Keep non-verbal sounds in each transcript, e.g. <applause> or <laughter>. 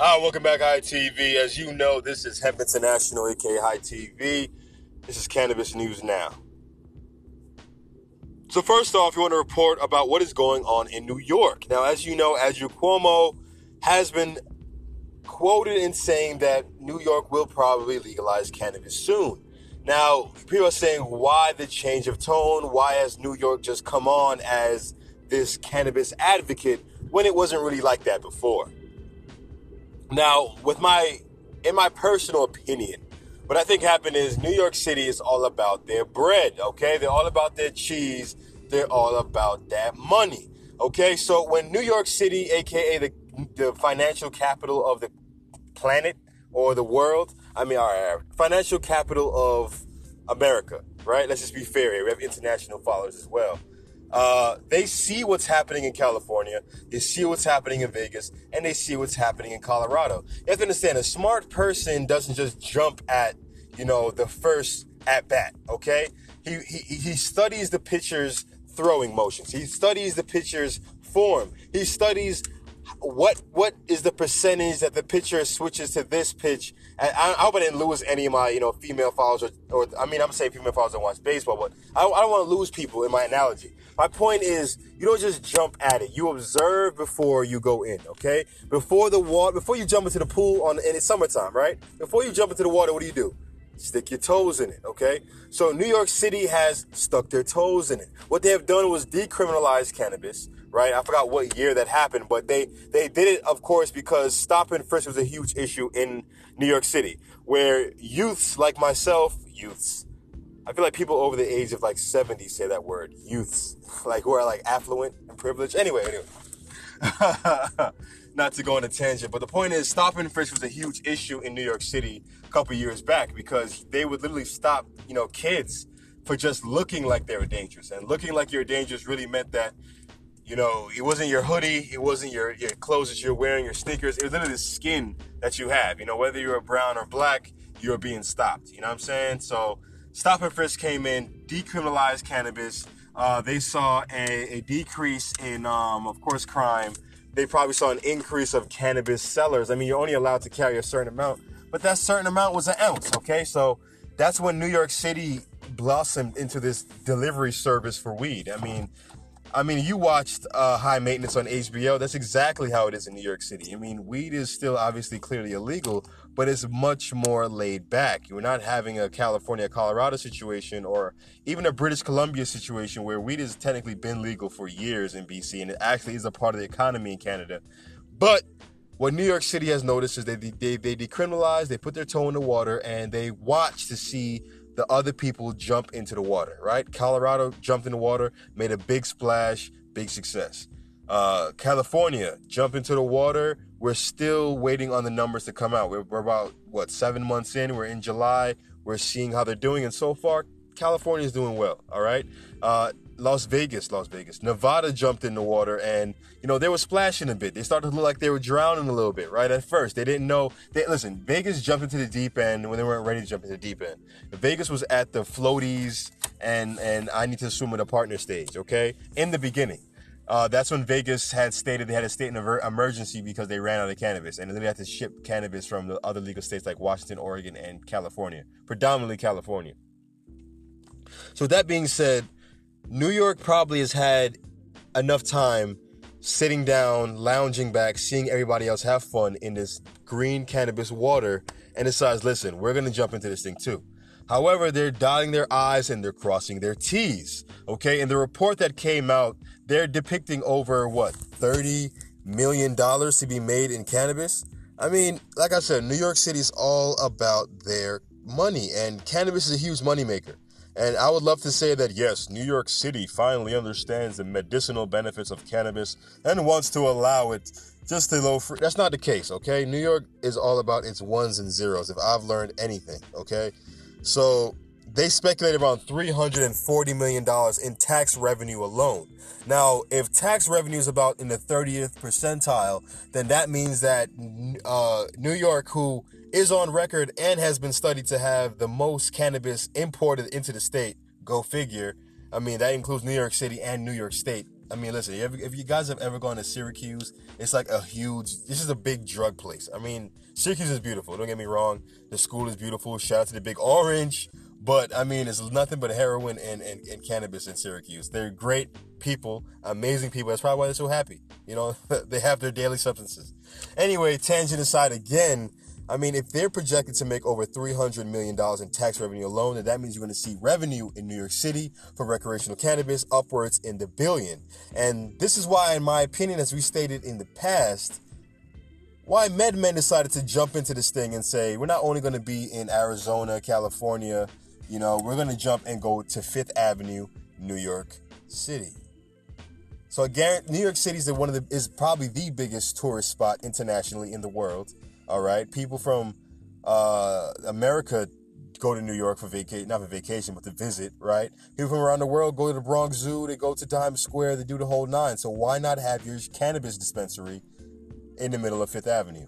Ah, welcome back, High TV. As you know, this is Hemp International, aka High TV. This is Cannabis News Now. So, first off, you want to report about what is going on in New York. Now, as you know, Andrew Cuomo has been quoted in saying that New York will probably legalize cannabis soon. Now, people are saying, why the change of tone? Why has New York just come on as this cannabis advocate when it wasn't really like that before? Now, with my, in my personal opinion, what I think happened is New York City is all about their bread, okay? They're all about their cheese. They're all about that money, okay? So when New York City, aka the the financial capital of the planet or the world, I mean, our financial capital of America, right? Let's just be fair here. We have international followers as well. Uh, they see what's happening in California, they see what's happening in Vegas, and they see what's happening in Colorado. You have to understand, a smart person doesn't just jump at, you know, the first at bat, okay? He, he, he studies the pitcher's throwing motions. He studies the pitcher's form. He studies what what is the percentage that the pitcher switches to this pitch? I, I hope I didn't lose any of my you know female followers, or, or I mean I'm saying female followers that watch baseball, but I, I don't want to lose people in my analogy. My point is, you don't just jump at it. You observe before you go in. Okay, before the water, before you jump into the pool on, and it's summertime, right? Before you jump into the water, what do you do? Stick your toes in it, okay? So New York City has stuck their toes in it. What they have done was decriminalize cannabis right? I forgot what year that happened, but they, they did it, of course, because stop and frisk was a huge issue in New York City, where youths like myself, youths, I feel like people over the age of like 70 say that word, youths, like who are like affluent and privileged. Anyway, anyway. <laughs> Not to go on a tangent, but the point is, stop and frisk was a huge issue in New York City a couple years back because they would literally stop, you know, kids for just looking like they were dangerous. And looking like you're dangerous really meant that you know, it wasn't your hoodie, it wasn't your, your clothes that you're wearing, your sneakers. It was literally the skin that you have. You know, whether you're brown or black, you're being stopped. You know what I'm saying? So, Stop and Frisk came in, decriminalized cannabis. Uh, they saw a, a decrease in, um, of course, crime. They probably saw an increase of cannabis sellers. I mean, you're only allowed to carry a certain amount, but that certain amount was an ounce. Okay, so that's when New York City blossomed into this delivery service for weed. I mean, I mean, you watched uh, High Maintenance on HBO. That's exactly how it is in New York City. I mean, weed is still obviously clearly illegal, but it's much more laid back. You're not having a California, Colorado situation or even a British Columbia situation where weed has technically been legal for years in BC and it actually is a part of the economy in Canada. But what New York City has noticed is they, they, they decriminalize, they put their toe in the water, and they watch to see the other people jump into the water, right? Colorado jumped in the water, made a big splash, big success. Uh, California jumped into the water. We're still waiting on the numbers to come out. We're, we're about, what, seven months in. We're in July. We're seeing how they're doing. And so far, California is doing well, all right? Uh, Las Vegas, Las Vegas. Nevada jumped in the water and, you know, they were splashing a bit. They started to look like they were drowning a little bit, right? At first, they didn't know. They, listen, Vegas jumped into the deep end when they weren't ready to jump into the deep end. Vegas was at the floaties and, and I need to assume in a partner stage, okay? In the beginning. Uh, that's when Vegas had stated they had a state emergency because they ran out of cannabis and they had to ship cannabis from the other legal states like Washington, Oregon, and California, predominantly California. So, that being said, New York probably has had enough time sitting down, lounging back, seeing everybody else have fun in this green cannabis water, and decides, listen, we're going to jump into this thing too. However, they're dotting their I's and they're crossing their T's. Okay. In the report that came out, they're depicting over what, $30 million to be made in cannabis. I mean, like I said, New York City is all about their money, and cannabis is a huge moneymaker. And I would love to say that yes, New York City finally understands the medicinal benefits of cannabis and wants to allow it just to low free. That's not the case, okay? New York is all about its ones and zeros, if I've learned anything, okay? So they speculate around $340 million in tax revenue alone. Now, if tax revenue is about in the 30th percentile, then that means that uh, New York, who is on record and has been studied to have the most cannabis imported into the state. Go figure. I mean, that includes New York City and New York State I mean, listen, if, you guys have ever gone to Syracuse, it's like a huge. This is a big drug place. I mean, Syracuse is beautiful. Don't get me wrong. The school is beautiful. Shout out to the Big Orange. But I mean, it's nothing but heroin and, and, and cannabis in Syracuse. They're great people, amazing people. That's probably why they're so happy. You know, <laughs> they have their daily substances. Anyway, tangent aside again, I mean, if they're projected to make over $300 million in tax revenue alone, then that means you're going to see revenue in New York City for recreational cannabis upwards in the billion. And this is why, in my opinion, as we stated in the past, why MedMen decided to jump into this thing and say, we're not only going to be in Arizona, California, you know, we're going to jump and go to Fifth Avenue, New York City. So New York City is one of the is probably the biggest tourist spot internationally in the world. All right, people from uh, America go to New York for vacation, not for vacation, but to visit. Right? People from around the world go to the Bronx Zoo. They go to Times Square. They do the whole nine. So why not have your cannabis dispensary in the middle of Fifth Avenue?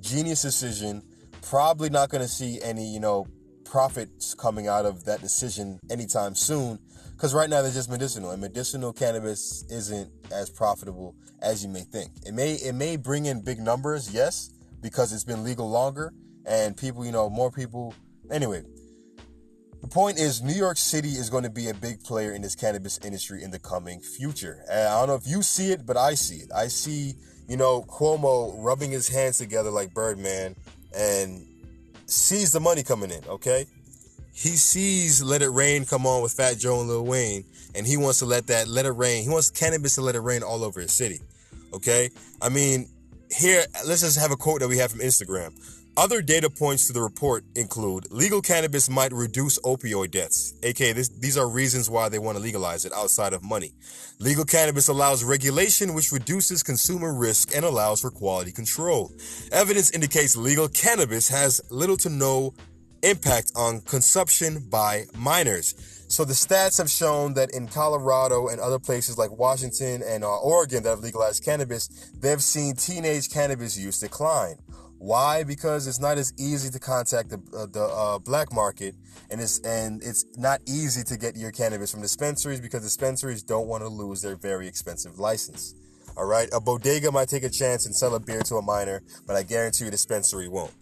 Genius decision. Probably not going to see any, you know, profits coming out of that decision anytime soon because right now they're just medicinal and medicinal cannabis isn't as profitable as you may think it may it may bring in big numbers yes because it's been legal longer and people you know more people anyway the point is new york city is going to be a big player in this cannabis industry in the coming future and i don't know if you see it but i see it i see you know cuomo rubbing his hands together like birdman and sees the money coming in, okay? He sees Let It Rain come on with Fat Joe and Lil Wayne, and he wants to let that let it rain. He wants cannabis to let it rain all over his city, okay? I mean, here, let's just have a quote that we have from Instagram. Other data points to the report include legal cannabis might reduce opioid deaths, aka this, these are reasons why they want to legalize it outside of money. Legal cannabis allows regulation, which reduces consumer risk and allows for quality control. Evidence indicates legal cannabis has little to no impact on consumption by minors. So the stats have shown that in Colorado and other places like Washington and uh, Oregon that have legalized cannabis, they've seen teenage cannabis use decline. Why? Because it's not as easy to contact the, uh, the uh, black market, and it's and it's not easy to get your cannabis from dispensaries because dispensaries don't want to lose their very expensive license. All right, a bodega might take a chance and sell a beer to a minor, but I guarantee you, a dispensary won't.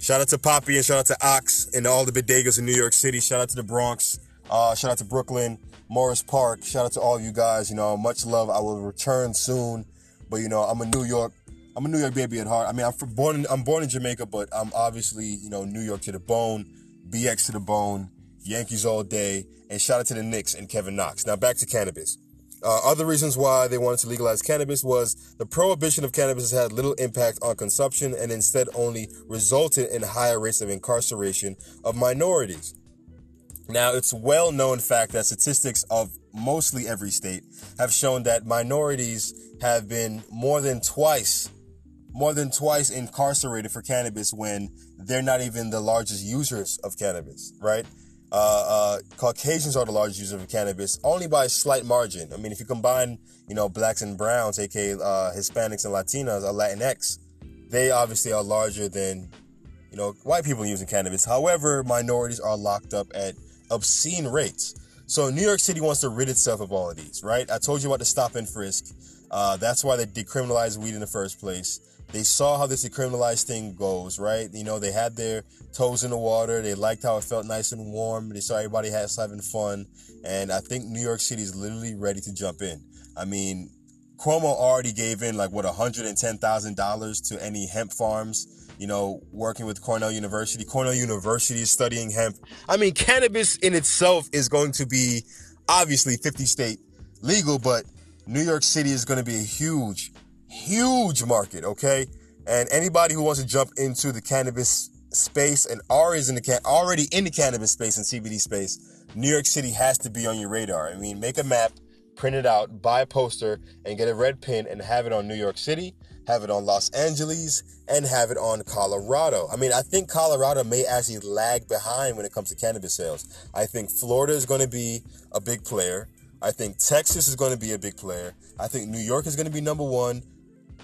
Shout out to Poppy and shout out to Ox and all the bodegas in New York City. Shout out to the Bronx. Uh, shout out to Brooklyn, Morris Park. Shout out to all you guys. You know, much love. I will return soon, but you know, I'm a New York I'm a New York baby at heart. I mean, I'm born in, I'm born in Jamaica, but I'm obviously you know New York to the bone, BX to the bone, Yankees all day, and shout out to the Knicks and Kevin Knox. Now back to cannabis. Uh, other reasons why they wanted to legalize cannabis was the prohibition of cannabis has had little impact on consumption and instead only resulted in higher rates of incarceration of minorities. Now, it's well known fact that statistics of mostly every state have shown that minorities have been more than twice more than twice incarcerated for cannabis when they're not even the largest users of cannabis, right? Uh, uh, Caucasians are the largest users of cannabis, only by a slight margin. I mean, if you combine, you know, blacks and browns, aka uh, Hispanics and Latinas, or Latinx, they obviously are larger than, you know, white people using cannabis. However, minorities are locked up at obscene rates. So New York City wants to rid itself of all of these, right? I told you about the stop and frisk. Uh, that's why they decriminalized weed in the first place. They saw how this decriminalized thing goes, right? You know, they had their toes in the water. They liked how it felt nice and warm. They saw everybody has having fun. And I think New York City is literally ready to jump in. I mean, Cuomo already gave in like what $110,000 to any hemp farms, you know, working with Cornell University. Cornell University is studying hemp. I mean, cannabis in itself is going to be obviously 50 state legal, but New York City is going to be a huge huge market, okay? And anybody who wants to jump into the cannabis space and already in the can- already in the cannabis space and CBD space, New York City has to be on your radar. I mean, make a map, print it out, buy a poster, and get a red pin and have it on New York City, have it on Los Angeles, and have it on Colorado. I mean, I think Colorado may actually lag behind when it comes to cannabis sales. I think Florida is going to be a big player. I think Texas is going to be a big player. I think New York is going to be number one.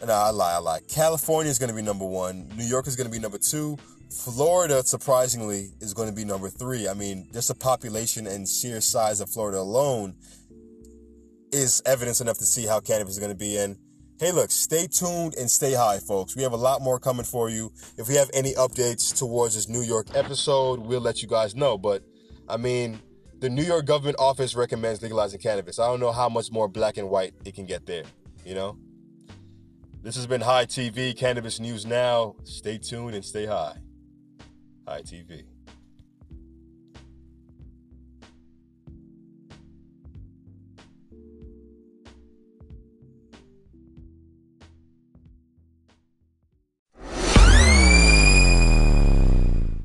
No, I lie, I lie. California is going to be number one. New York is going to be number two. Florida, surprisingly, is going to be number three. I mean, just the population and sheer size of Florida alone, is evidence enough to see how cannabis is going to be. And hey, look, stay tuned and stay high, folks. We have a lot more coming for you. If we have any updates towards this New York episode, we'll let you guys know. But I mean, the New York government office recommends legalizing cannabis. I don't know how much more black and white it can get there, you know? This has been High TV, Cannabis News Now. Stay tuned and stay high. High TV.